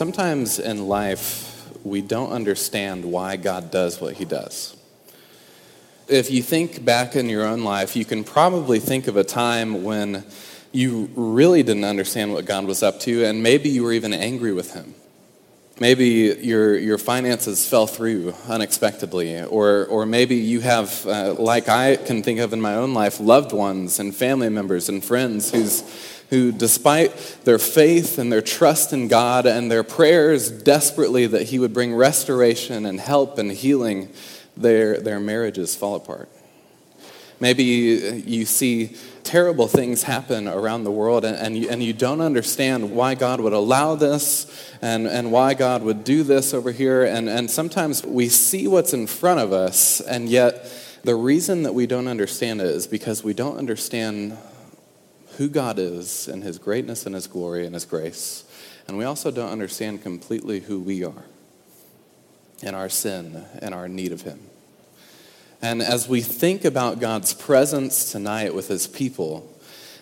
Sometimes in life, we don't understand why God does what he does. If you think back in your own life, you can probably think of a time when you really didn't understand what God was up to, and maybe you were even angry with him. Maybe your, your finances fell through unexpectedly, or, or maybe you have, uh, like I can think of in my own life, loved ones and family members and friends who's, who, despite their faith and their trust in God and their prayers desperately that He would bring restoration and help and healing, their, their marriages fall apart. Maybe you see terrible things happen around the world and, and, you, and you don't understand why God would allow this and, and why God would do this over here. And, and sometimes we see what's in front of us, and yet the reason that we don't understand it is because we don't understand who God is and his greatness and his glory and his grace. And we also don't understand completely who we are and our sin and our need of him. And as we think about God's presence tonight with his people,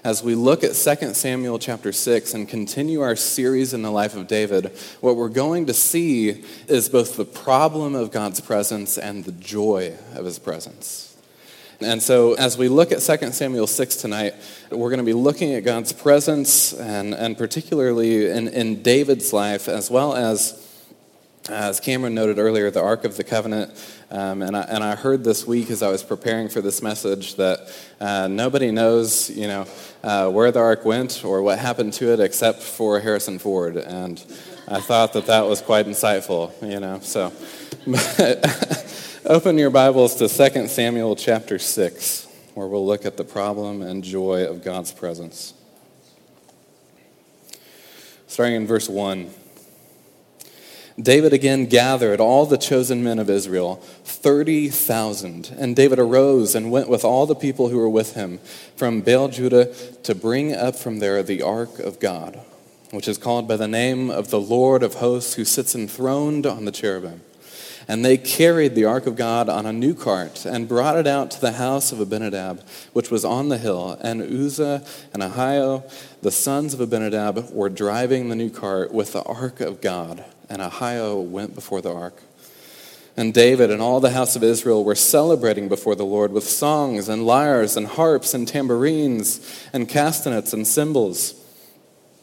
as we look at 2 Samuel chapter 6 and continue our series in the life of David, what we're going to see is both the problem of God's presence and the joy of his presence. And so, as we look at 2 Samuel 6 tonight, we're going to be looking at God's presence and, and particularly in, in David's life, as well as as Cameron noted earlier, the Ark of the Covenant. Um, and, I, and I heard this week as I was preparing for this message that uh, nobody knows, you know, uh, where the Ark went or what happened to it except for Harrison Ford. And I thought that that was quite insightful, you know. So open your Bibles to 2 Samuel chapter 6, where we'll look at the problem and joy of God's presence. Starting in verse 1. David again gathered all the chosen men of Israel, 30,000. And David arose and went with all the people who were with him from Baal Judah to bring up from there the ark of God, which is called by the name of the Lord of hosts who sits enthroned on the cherubim. And they carried the ark of God on a new cart and brought it out to the house of Abinadab, which was on the hill. And Uzzah and Ahio, the sons of Abinadab, were driving the new cart with the ark of God and Ahio went before the ark. And David and all the house of Israel were celebrating before the Lord with songs and lyres and harps and tambourines and castanets and cymbals.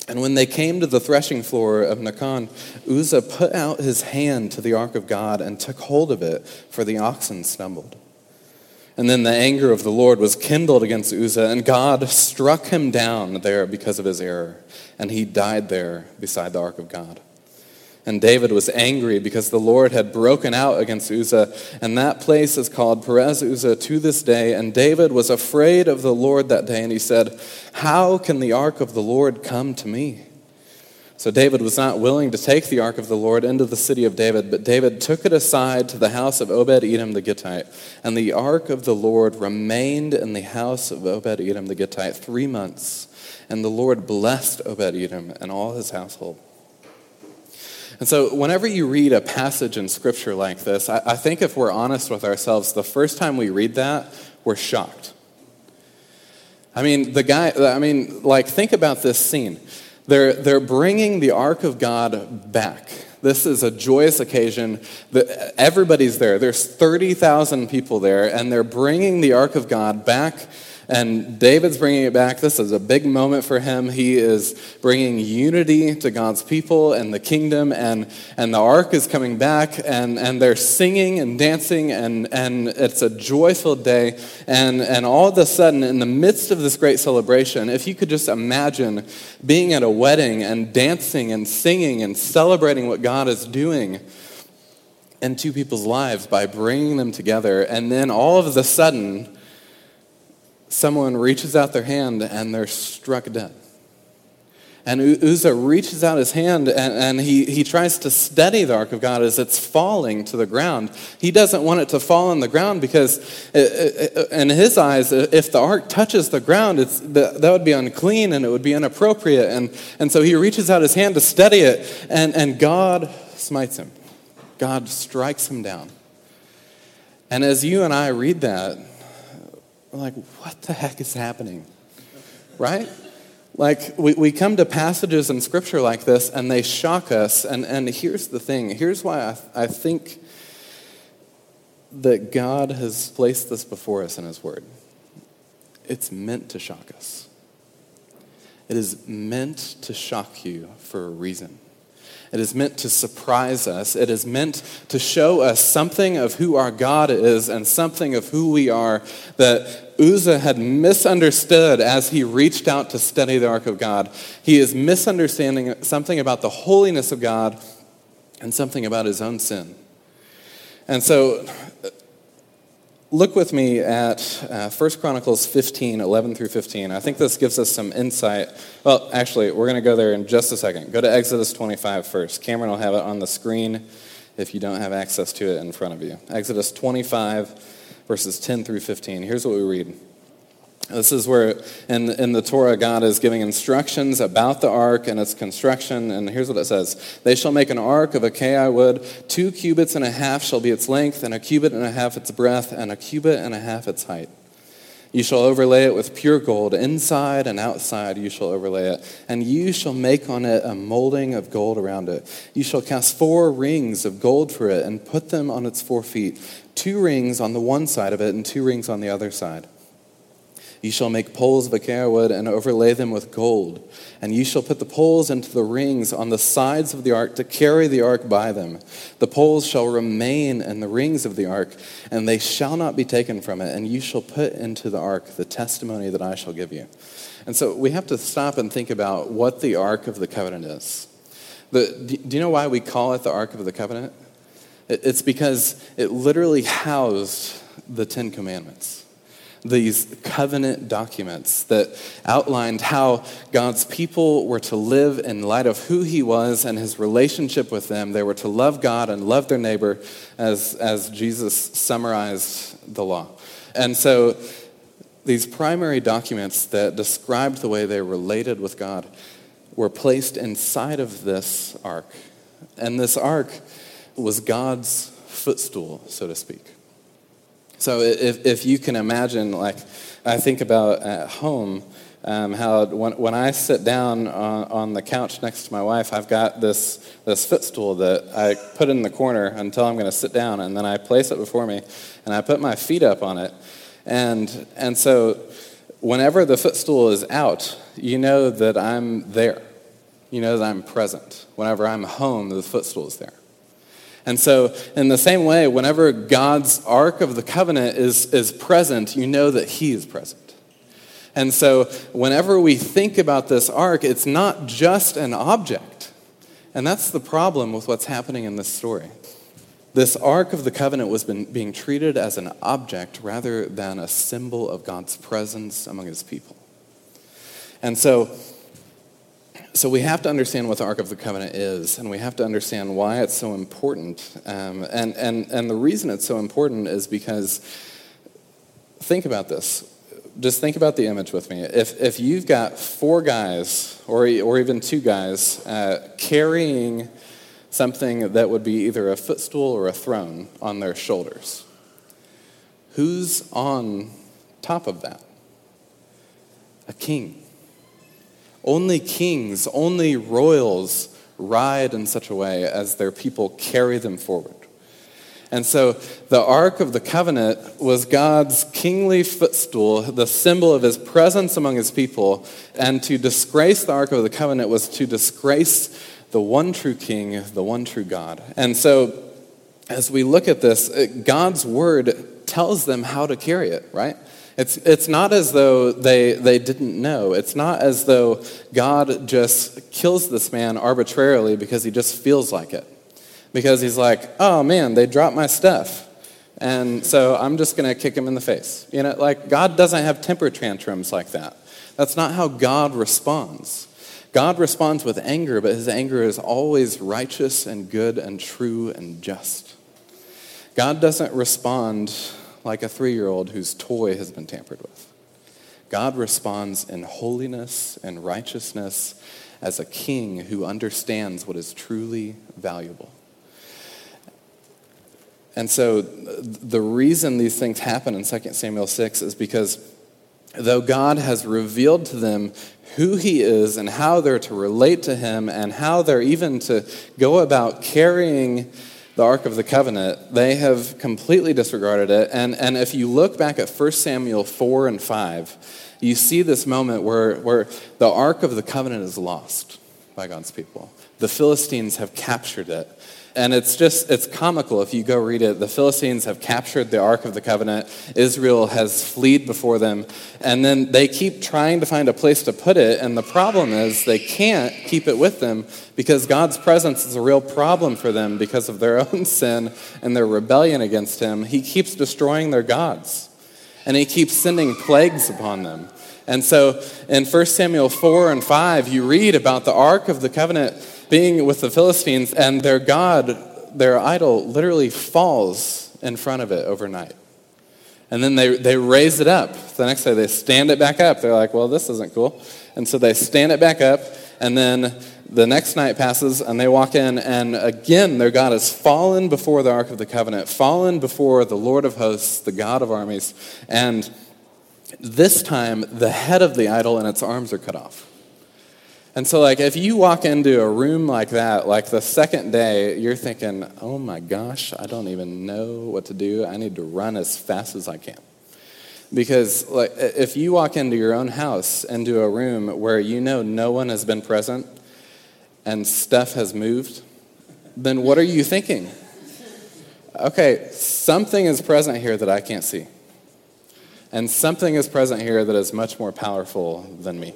And when they came to the threshing floor of Nacon, Uzzah put out his hand to the ark of God and took hold of it, for the oxen stumbled. And then the anger of the Lord was kindled against Uzzah, and God struck him down there because of his error, and he died there beside the ark of God. And David was angry because the Lord had broken out against Uzzah, and that place is called Perez Uzzah to this day. And David was afraid of the Lord that day, and he said, How can the ark of the Lord come to me? So David was not willing to take the ark of the Lord into the city of David, but David took it aside to the house of Obed Edom the Gittite. And the ark of the Lord remained in the house of Obed Edom the Gittite three months. And the Lord blessed Obed Edom and all his household. And so, whenever you read a passage in Scripture like this, I, I, think if we're honest with ourselves, the first time we read that, we're shocked. I mean, the guy, I mean, like, think about this scene. They're, they're bringing the Ark of God back. This is a joyous occasion. Everybody's there. There's 30,000 people there, and they're bringing the Ark of God back and David's bringing it back. This is a big moment for him. He is bringing unity to God's people and the kingdom, and, and the ark is coming back, and, and they're singing and dancing, and, and it's a joyful day. And, and all of a sudden, in the midst of this great celebration, if you could just imagine being at a wedding and dancing and singing and celebrating what God is doing in two people's lives by bringing them together, and then all of a sudden, someone reaches out their hand and they're struck dead. And Uzzah reaches out his hand and, and, he, he tries to steady the ark of God as it's falling to the ground. He doesn't want it to fall on the ground because, it, it, in his eyes, if the ark touches the ground, it's, that would be unclean and it would be inappropriate. And, and so he reaches out his hand to steady it, and, and God smites him. God strikes him down. And as you and I read that, we're like, what the heck is happening? Right? Like, we, we come to passages in Scripture like this, and they shock us. And, and here's the thing here's why I, I think that God has placed this before us in His Word. It's meant to shock us, it is meant to shock you for a reason. It is meant to surprise us. It is meant to show us something of who our God is and something of who we are that Uzzah had misunderstood as he reached out to study the ark of God. He is misunderstanding something about the holiness of God and something about his own sin. And so look with me at uh, 1 Chronicles 15, 11 through 15. I think this gives us some insight. Well, actually, we're going to go there in just a second. Go to Exodus 25 first. Cameron will have it on the screen if you don't have access to it in front of you. Exodus 25, verses 10 through 15. Here's what we read. This is where in, in the Torah, God is giving instructions about the ark and its construction. And here's what it says They shall make an ark of acacia wood. Two cubits and a half shall be its length, and a cubit and a half its breadth, and a cubit and a half its height. You shall overlay it with pure gold. Inside and outside you shall overlay it. And you shall make on it a molding of gold around it. You shall cast four rings of gold for it and put them on its four feet two rings on the one side of it and two rings on the other side. You shall make poles of acacia wood and overlay them with gold. And you shall put the poles into the rings on the sides of the ark to carry the ark by them. The poles shall remain in the rings of the ark, and they shall not be taken from it. And you shall put into the ark the testimony that I shall give you. And so we have to stop and think about what the ark of the covenant is. The, do you know why we call it the ark of the covenant? It's because it literally housed the Ten Commandments these covenant documents that outlined how God's people were to live in light of who he was and his relationship with them. They were to love God and love their neighbor as, as Jesus summarized the law. And so these primary documents that described the way they related with God were placed inside of this ark. And this ark was God's footstool, so to speak. So if, if you can imagine, like I think about at home, um, how when, when I sit down on, on, the couch next to my wife, I've got this, this footstool that I put in the corner until I'm going to sit down, and then I place it before me, and I put my feet up on it. And, and so whenever the footstool is out, you know that I'm there. You know that I'm present. Whenever I'm home, the footstool is there. And so, in the same way, whenever God's Ark of the Covenant is, is present, you know that He is present. And so, whenever we think about this ark, it's not just an object. And that's the problem with what's happening in this story. This Ark of the Covenant was been, being treated as an object rather than a symbol of God's presence among his people. And so, so we have to understand what the Ark of the Covenant is, and we have to understand why it's so important. Um, and, and, and the reason it's so important is because, think about this. Just think about the image with me. If, if you've got four guys, or, or even two guys, uh, carrying something that would be either a footstool or a throne on their shoulders, who's on top of that? A king only kings, only royals ride in such a way as their people carry them forward. And so the Ark of the Covenant was God's kingly footstool, the symbol of his presence among his people. And to disgrace the Ark of the Covenant was to disgrace the one true King, the one true God. And so as we look at this, God's word tells them how to carry it, right? It's, it's not as though they, they didn't know. It's not as though God just kills this man arbitrarily because he just feels like it. Because he's like, oh man, they dropped my stuff. And so I'm just going to kick him in the face. You know, like God doesn't have temper tantrums like that. That's not how God responds. God responds with anger, but his anger is always righteous and good and true and just. God doesn't respond like a three year old whose toy has been tampered with. God responds in holiness and righteousness as a king who understands what is truly valuable. And so the reason these things happen in 2 Samuel 6 is because though God has revealed to them who he is and how they're to relate to him and how they're even to go about carrying the Ark of the Covenant, they have completely disregarded it. And, and if you look back at 1 Samuel 4 and 5, you see this moment where, where the Ark of the Covenant is lost by God's people. The Philistines have captured it. And it's just, it's comical if you go read it. The Philistines have captured the Ark of the Covenant. Israel has fled before them. And then they keep trying to find a place to put it. And the problem is they can't keep it with them because God's presence is a real problem for them because of their own sin and their rebellion against Him. He keeps destroying their gods. And He keeps sending plagues upon them. And so in 1 Samuel 4 and 5, you read about the Ark of the Covenant being with the Philistines, and their God, their idol, literally falls in front of it overnight. And then they, they raise it up. The next day they stand it back up. They're like, well, this isn't cool. And so they stand it back up, and then the next night passes, and they walk in, and again, their God has fallen before the Ark of the Covenant, fallen before the Lord of hosts, the God of armies, and this time the head of the idol and its arms are cut off. And so, like, if you walk into a room like that, like the second day, you're thinking, oh my gosh, I don't even know what to do. I need to run as fast as I can. Because, like, if you walk into your own house, into a room where you know no one has been present and stuff has moved, then what are you thinking? Okay, something is present here that I can't see. And something is present here that is much more powerful than me.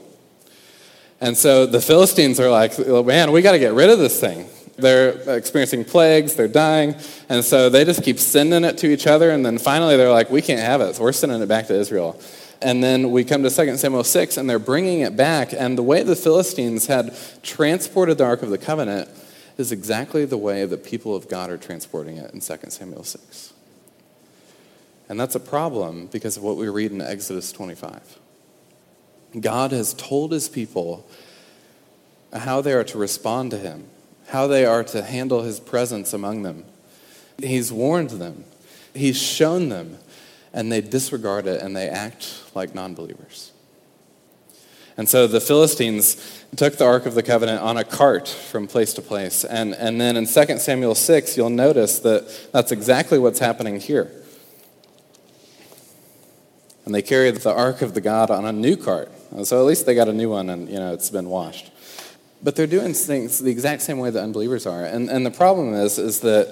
And so the Philistines are like, man, we got to get rid of this thing. They're experiencing plagues, they're dying, and so they just keep sending it to each other, and then finally they're like, we can't have it, so we're sending it back to Israel. And then we come to 2 Samuel 6, and they're bringing it back, and the way the Philistines had transported the Ark of the Covenant is exactly the way the people of God are transporting it in 2 Samuel 6. And that's a problem because of what we read in Exodus 25. God has told his people how they are to respond to him, how they are to handle his presence among them. He's warned them, he's shown them, and they disregard it and they act like non believers. And so the Philistines took the Ark of the Covenant on a cart from place to place. And, and then in 2 Samuel 6, you'll notice that that's exactly what's happening here. And they carried the Ark of the God on a new cart Uh, so at least they got a new one and, you know, it's been washed. But they're doing things the exact same way that unbelievers are. And, and the problem is, is that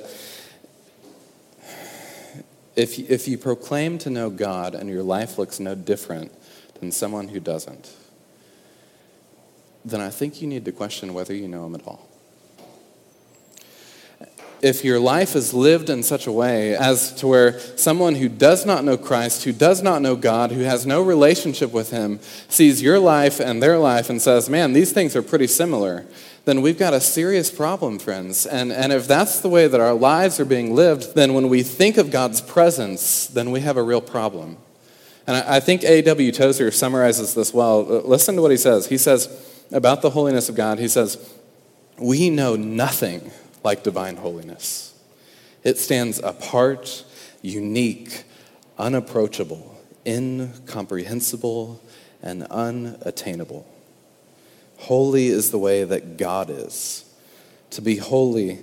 if, if you proclaim to know God and your life looks no different than someone who doesn't, then I think you need to question whether you know Him at all if your life is lived in such a way as to where someone who does not know Christ, who does not know God, who has no relationship with Him, sees your life and their life and says, man, these things are pretty similar, then we've got a serious problem, friends. And, and if that's the way that our lives are being lived, then when we think of God's presence, then we have a real problem. And I, I think A.W. Tozer summarizes this well. Listen to what he says. He says about the holiness of God, he says, We know nothing like divine holiness. It stands apart, unique, unapproachable, incomprehensible, and unattainable. Holy is the way that God is. To be holy,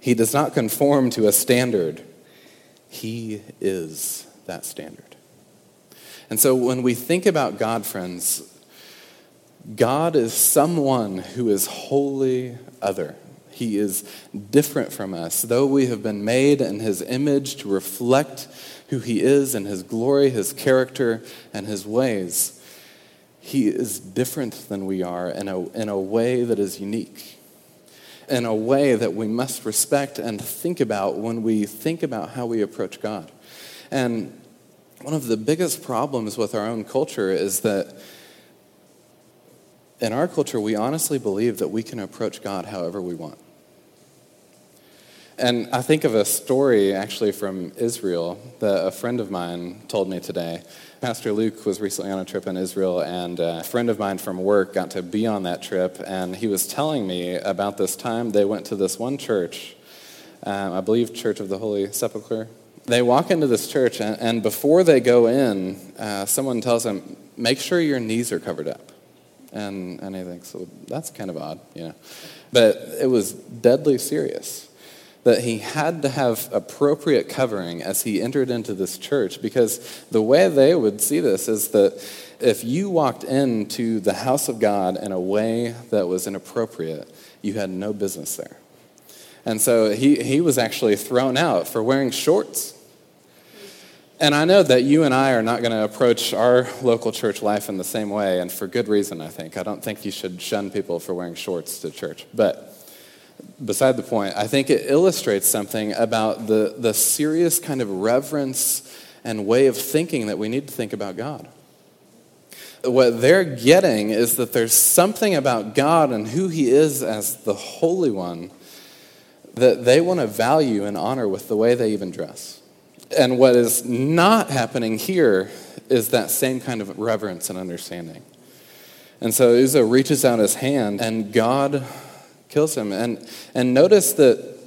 he does not conform to a standard, he is that standard. And so when we think about God, friends, God is someone who is wholly other. He is different from us. Though we have been made in His image to reflect who He is and His glory, His character, and His ways, He is different than we are in a, in a way that is unique, in a way that we must respect and think about when we think about how we approach God. And one of the biggest problems with our own culture is that in our culture, we honestly believe that we can approach God however we want. And I think of a story actually from Israel that a friend of mine told me today. Pastor Luke was recently on a trip in Israel, and a friend of mine from work got to be on that trip, and he was telling me about this time they went to this one church, um, I believe Church of the Holy Sepulchre. They walk into this church, and, and before they go in, uh, someone tells them, Make sure your knees are covered up. And, and he thinks, well, that's kind of odd, you know. But it was deadly serious that he had to have appropriate covering as he entered into this church because the way they would see this is that if you walked into the house of God in a way that was inappropriate, you had no business there. And so he, he was actually thrown out for wearing shorts. And I know that you and I are not going to approach our local church life in the same way, and for good reason, I think. I don't think you should shun people for wearing shorts to church. But beside the point, I think it illustrates something about the, the serious kind of reverence and way of thinking that we need to think about God. What they're getting is that there's something about God and who He is as the Holy One that they want to value and honor with the way they even dress. And what is not happening here is that same kind of reverence and understanding. And so Uzzah reaches out his hand, and God kills him. And, and notice that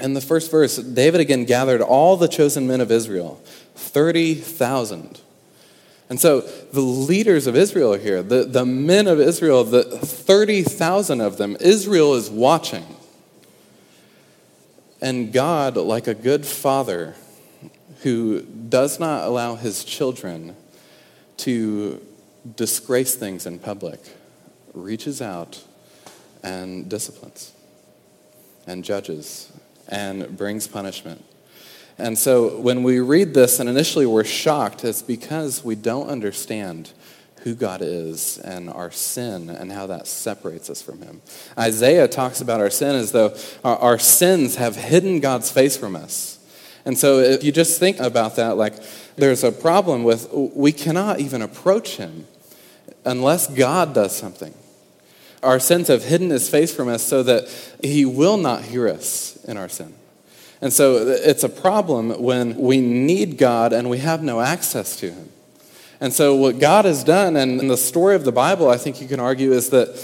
in the first verse, David again gathered all the chosen men of Israel 30,000. And so the leaders of Israel here, the, the men of Israel, the 30,000 of them, Israel is watching. And God, like a good father who does not allow his children to disgrace things in public, reaches out and disciplines and judges and brings punishment. And so when we read this and initially we're shocked, it's because we don't understand who God is and our sin and how that separates us from Him. Isaiah talks about our sin as though our, sins have hidden God's face from us. And so if you just think about that, like there's a problem with we cannot even approach Him unless God does something. Our sins have hidden his face from us so that he will not hear us in our sin. And so it's a problem when we need God and we have no access to him. And so what God has done, and in the story of the Bible, I think you can argue, is that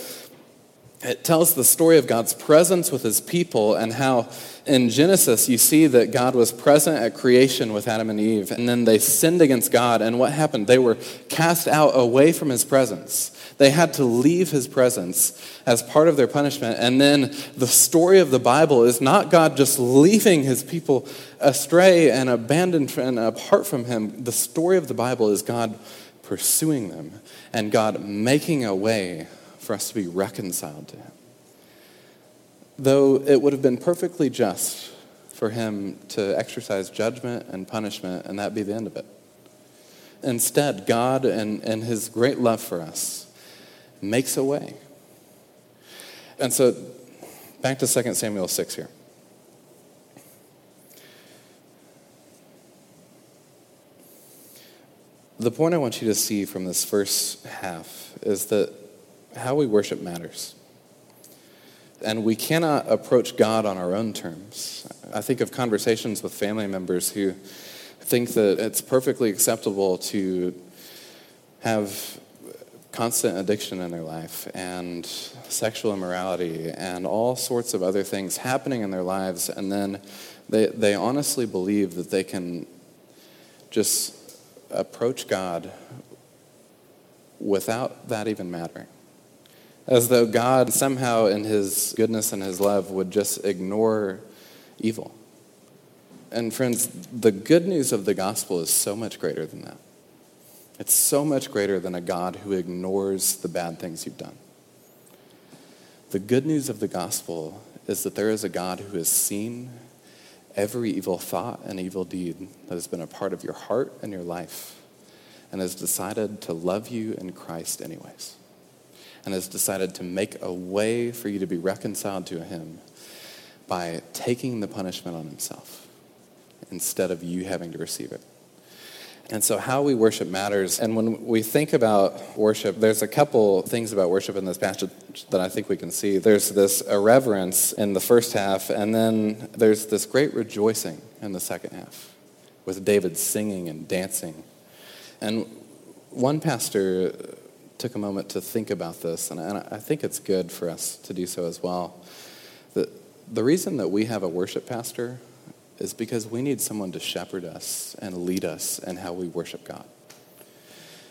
it tells the story of God's presence with his people and how in Genesis you see that God was present at creation with Adam and Eve, and then they sinned against God, and what happened? They were cast out away from his presence. They had to leave his presence as part of their punishment. And then the story of the Bible is not God just leaving his people astray and abandoned and apart from him. The story of the Bible is God pursuing them and God making a way for us to be reconciled to him. Though it would have been perfectly just for him to exercise judgment and punishment, and that be the end of it. Instead, God, and, and his great love for us, makes a way. And so, back to 2 Samuel 6 here. The point I want you to see from this first half is that how we worship matters. And we cannot approach God on our own terms. I think of conversations with family members who think that it's perfectly acceptable to have constant addiction in their life and sexual immorality and all sorts of other things happening in their lives, and then they, they honestly believe that they can just approach God without that even mattering. As though God somehow, in his goodness and his love, would just ignore evil. And friends, the good news of the gospel is so much greater than that. It's so much greater than a God who ignores the bad things you've done. The good news of the gospel is that there is a God who has seen every evil thought and evil deed that has been a part of your heart and your life and has decided to love you in Christ anyways and has decided to make a way for you to be reconciled to him by taking the punishment on himself instead of you having to receive it. And so, how we worship matters. And when we think about worship, there's a couple things about worship in this passage that I think we can see. There's this irreverence in the first half, and then there's this great rejoicing in the second half, with David singing and dancing. And one pastor took a moment to think about this, and I think it's good for us to do so as well. The, the reason that we have a worship pastor is because we need someone to shepherd us and lead us in how we worship God.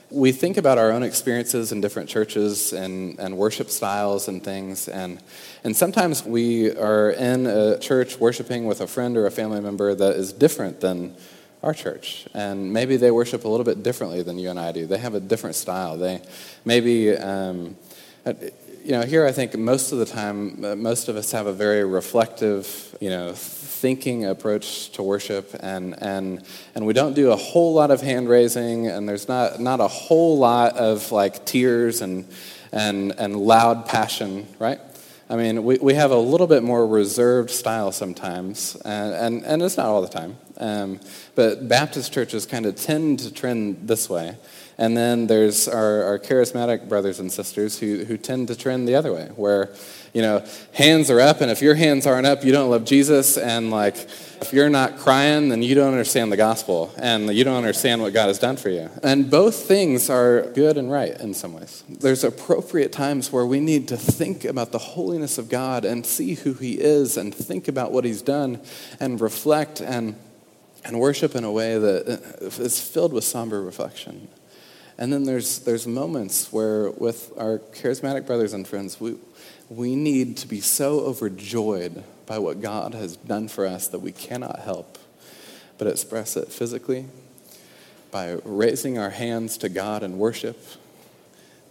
We think about our own experiences in different churches and, and worship styles and things, and, and sometimes we are in a church worshiping with a friend or a family member that is different than our church. And maybe they worship a little bit differently than you and I do. They have a different style. They maybe, um, you know, here I think most of the time, uh, most of us have a very reflective, you know, thinking approach to worship, and, and, and we don't do a whole lot of hand raising, and there's not, not a whole lot of like tears and, and, and loud passion, right? I mean, we, we have a little bit more reserved style sometimes, and, and, and it's not all the time. Um, but Baptist churches kind of tend to trend this way. And then there's our, our charismatic brothers and sisters who, who tend to trend the other way, where you know, hands are up, and if your hands aren't up, you don't love Jesus, and like, if you're not crying, then you don't understand the gospel, and you don't understand what God has done for you. And both things are good and right in some ways. There's appropriate times where we need to think about the holiness of God and see who He is, and think about what He's done, and reflect and and worship in a way that uh, is filled with somber reflection. And then there's, there's moments where, with our charismatic brothers and friends, we, we need to be so overjoyed by what God has done for us that we cannot help but express it physically by raising our hands to God in worship,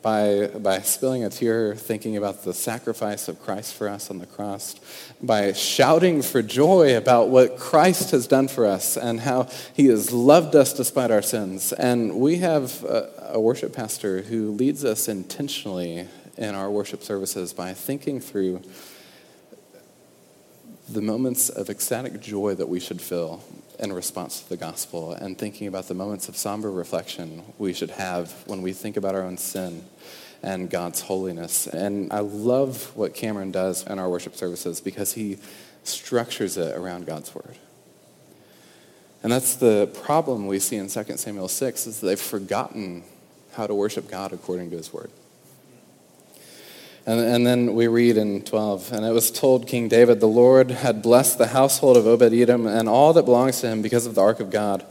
by, by spilling a tear thinking about the sacrifice of Christ for us on the cross, by shouting for joy about what Christ has done for us and how he has loved us despite our sins. And we have a, a worship pastor who leads us intentionally in our worship services by thinking through the moments of ecstatic joy that we should feel in response to the gospel and thinking about the moments of somber reflection we should have when we think about our own sin and God's holiness. And I love what Cameron does in our worship services because he structures it around God's word. And that's the problem we see in 2 Samuel 6 is they've forgotten how to worship God according to his word. And, and then we read in 12, and it was told King David, the Lord had blessed the household of Obed Edom and all that belongs to him because of the ark of God.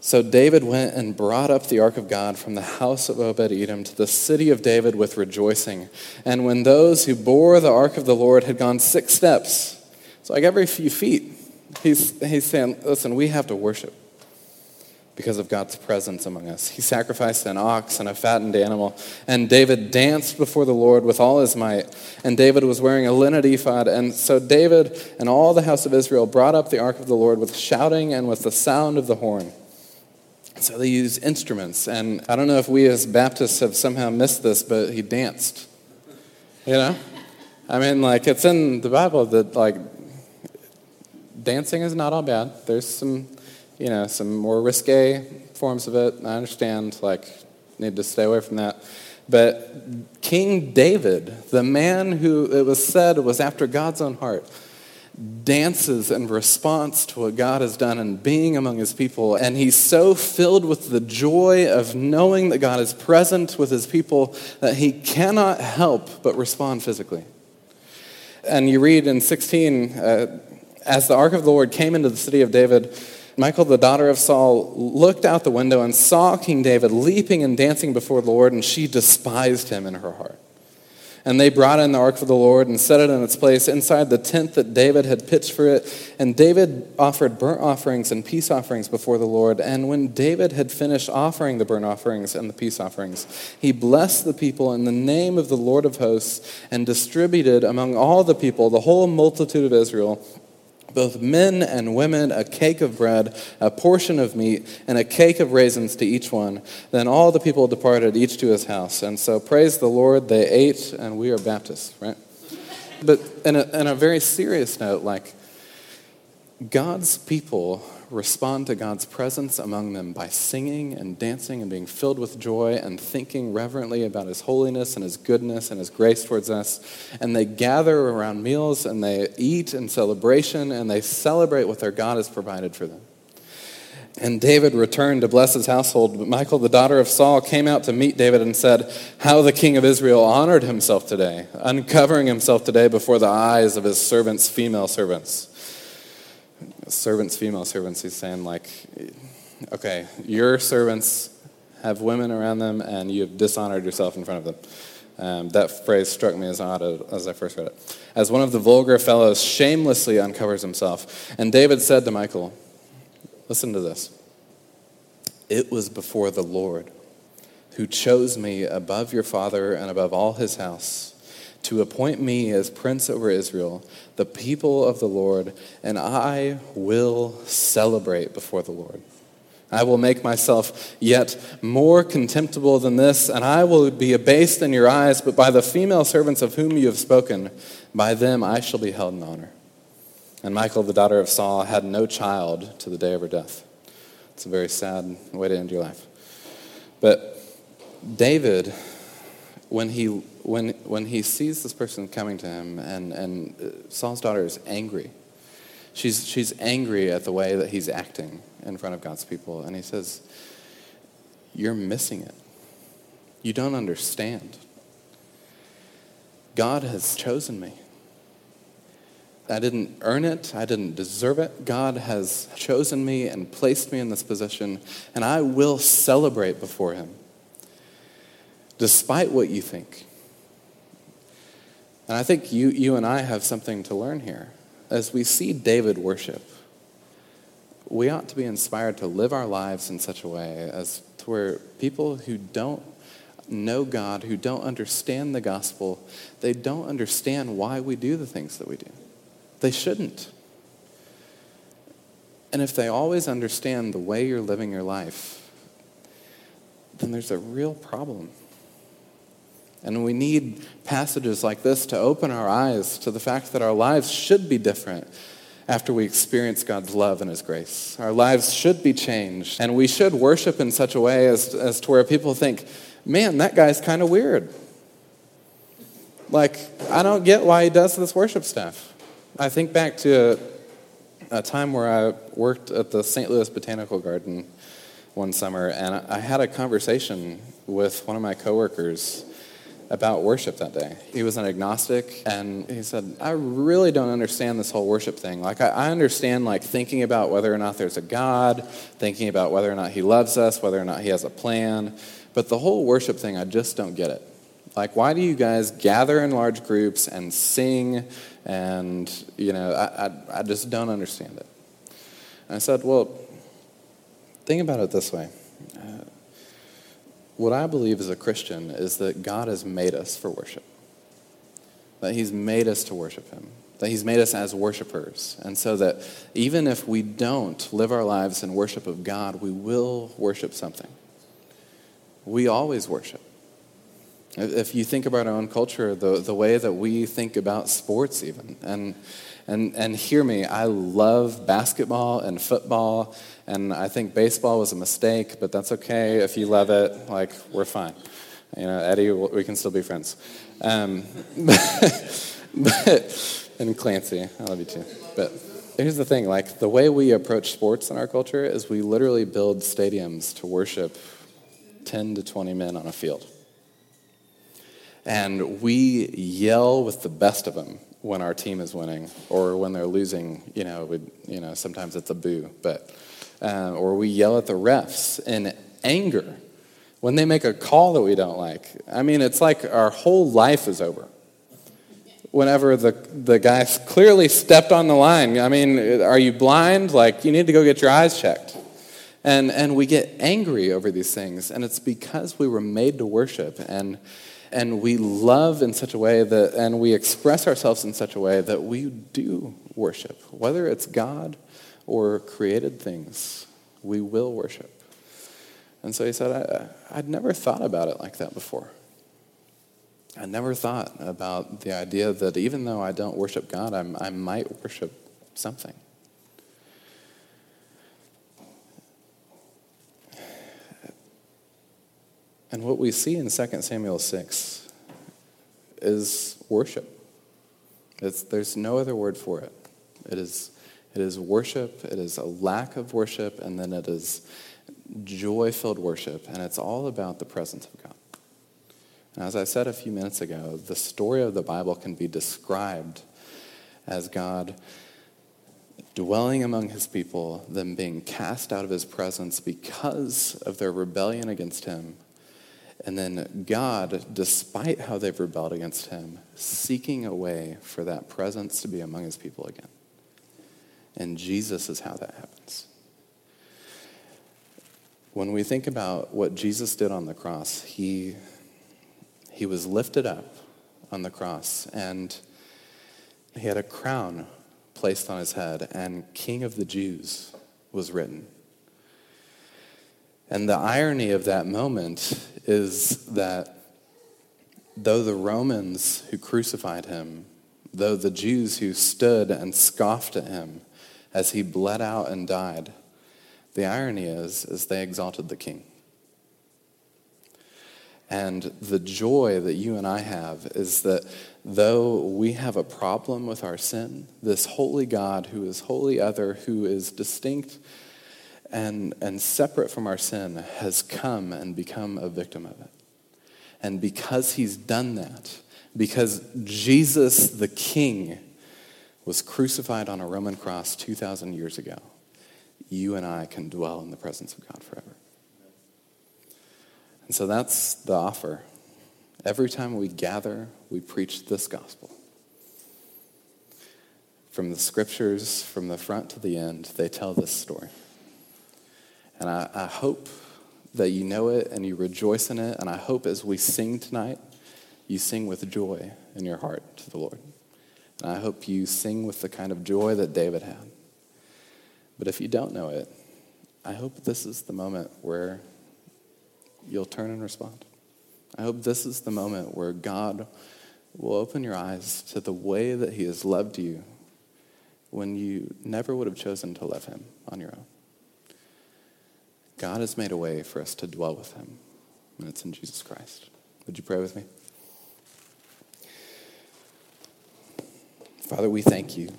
So David went and brought up the ark of God from the house of Obed Edom to the city of David with rejoicing. And when those who bore the ark of the Lord had gone six steps, so like every few feet, he's, he's saying, Listen, we have to worship because of God's presence among us. He sacrificed an ox and a fattened animal, and David danced before the Lord with all his might. And David was wearing a linen ephod. And so David and all the house of Israel brought up the ark of the Lord with shouting and with the sound of the horn. So they used instruments. And I don't know if we as Baptists have somehow missed this, but he danced. You know? I mean, like, it's in the Bible that, like, dancing is not all bad. There's some you know, some more risque forms of it. I understand, like, need to stay away from that. But King David, the man who it was said was after God's own heart, dances in response to what God has done and being among his people. And he's so filled with the joy of knowing that God is present with his people that he cannot help but respond physically. And you read in 16, uh, as the ark of the Lord came into the city of David, Michal, the daughter of Saul, looked out the window and saw King David leaping and dancing before the Lord, and she despised him in her heart. And they brought in the ark of the Lord and set it in its place inside the tent that David had pitched for it. And David offered burnt offerings and peace offerings before the Lord. And when David had finished offering the burnt offerings and the peace offerings, he blessed the people in the name of the Lord of hosts and distributed among all the people, the whole multitude of Israel, both men and women, a cake of bread, a portion of meat, and a cake of raisins to each one. Then all the people departed, each to his house. And so, praise the Lord, they ate, and we are Baptists, right? But in a, in a very serious note, like, God's people respond to God's presence among them by singing and dancing and being filled with joy and thinking reverently about His holiness and His goodness and His grace towards us. And they gather around meals and they eat in celebration and they celebrate what their God has provided for them. And David returned to bless his household. But Michal, the daughter of Saul, came out to meet David and said, How the king of Israel honored himself today, uncovering himself today before the eyes of his servants, female servants. Servants, female servants, he's saying, like, okay, your servants have women around them and you've dishonored yourself in front of them. Um, that phrase struck me as odd as I first read it. As one of the vulgar fellows shamelessly uncovers himself. And David said to Michal, Listen to this. It was before the Lord who chose me above your father and above all his house to appoint me as prince over Israel, the people of the Lord, and I will celebrate before the Lord. I will make myself yet more contemptible than this, and I will be abased in your eyes, but by the female servants of whom you have spoken, by them I shall be held in honor. And Michal, the daughter of Saul, had no child to the day of her death. It's a very sad way to end your life. But David, when he, when, when he sees this person coming to him, and, and uh, Saul's daughter is angry, she's, she's angry at the way that he's acting in front of God's people. And he says, You're missing it. You don't understand. God has chosen me. I didn't earn it. I didn't deserve it. God has chosen me and placed me in this position, and I will celebrate before Him, despite what you think. And I think you, you and I have something to learn here. As we see David worship, we ought to be inspired to live our lives in such a way as to where people who don't know God, who don't understand the gospel, they don't understand why we do the things that we do. They shouldn't. And if they always understand the way you're living your life, then there's a real problem. And we need passages like this to open our eyes to the fact that our lives should be different after we experience God's love and His grace. Our lives should be changed. And we should worship in such a way as, as to where people think, man, that guy's kind of weird. Like, I don't get why he does this worship stuff. I think back to a, a time where I worked at the St. Louis Botanical Garden one summer, and I had a conversation with one of my coworkers about worship that day. He was an agnostic, and he said, I really don't understand this whole worship thing. Like, I, I, understand, like, thinking about whether or not there's a God, thinking about whether or not he loves us, whether or not he has a plan, but the whole worship thing, I just don't get it. Like, why do you guys gather in large groups and sing and, you know, I, I, I just don't understand it. And I said, well, think about it this way. Uh, what I believe as a Christian is that God has made us for worship, that He's made us to worship Him, that He's made us as worshipers. And so that even if we don't live our lives in worship of God, we will worship something. We always worship. If you think about our own culture, the, the way that we think about sports, even, and, and, and hear me, I love basketball and football, and I think baseball was a mistake, but that's okay if you love it. Like, we're fine. You know, Eddie, we can still be friends. Um, but, and Clancy, I love you too. But here's the thing like, the way we approach sports in our culture is we literally build stadiums to worship 10 to 20 men on a field. And we yell with the best of them when our team is winning or when they're losing. You know, we, you know sometimes it's a boo, but uh, or we yell at the refs in anger when they make a call that we don't like. I mean, it's like our whole life is over. Whenever the, the guy clearly stepped on the line, I mean, are you blind? Like, you need to go get your eyes checked. And, and we get angry over these things, and it's because we were made to worship. And and we love in such a way that, and we express ourselves in such a way that we do worship. Whether it's God or created things, we will worship. And so he said, I, I'd never thought about it like that before. I never thought about the idea that even though I don't worship God, I'm, I might worship something. And what we see in 2 Samuel 6 is worship. It's, there's no other word for it. It is, it is worship, it is a lack of worship, and then it is joy filled worship, and it's all about the presence of God. And as I said a few minutes ago, the story of the Bible can be described as God dwelling among his people, them being cast out of his presence because of their rebellion against him. And then God, despite how they've rebelled against him, seeking a way for that presence to be among his people again. And Jesus is how that happens. When we think about what Jesus did on the cross, he, he was lifted up on the cross and he had a crown placed on his head, and King of the Jews was written. And the irony of that moment is that though the Romans who crucified him, though the Jews who stood and scoffed at him as he bled out and died, the irony is, is they exalted the king. And the joy that you and I have is that though we have a problem with our sin, this holy God who is wholly other, who is distinct and, and separate from our sin, has come and become a victim of it. And because he's done that, because Jesus the King was crucified on a Roman cross 2,000 years ago, you and I can dwell in the presence of God forever. And so that's the offer. Every time we gather, we preach this gospel. From the scriptures, from the front to the end, they tell this story. And I, I hope that you know it and you rejoice in it. And I hope as we sing tonight, you sing with joy in your heart to the Lord. And I hope you sing with the kind of joy that David had. But if you don't know it, I hope this is the moment where you'll turn and respond. I hope this is the moment where God will open your eyes to the way that He has loved you when you never would have chosen to love Him on your own. God has made a way for us to dwell with Him, and it's in Jesus Christ. Would you pray with me? Father, we thank you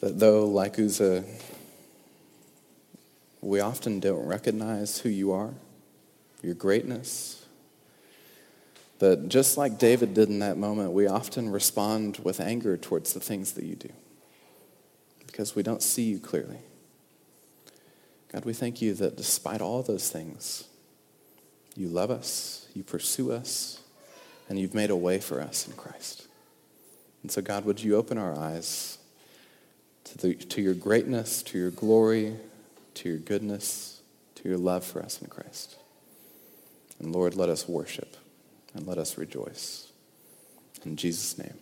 that though, like Uzzah, we often don't recognize who you are, your greatness. That just like David did in that moment, we often respond with anger towards the things that you do because we don't see you clearly. God, we thank you that despite all those things, you love us, you pursue us, and you've made a way for us in Christ. And so, God, would you open our eyes to, the, to your greatness, to your glory, to your goodness, to your love for us in Christ. And Lord, let us worship and let us rejoice. In Jesus' name.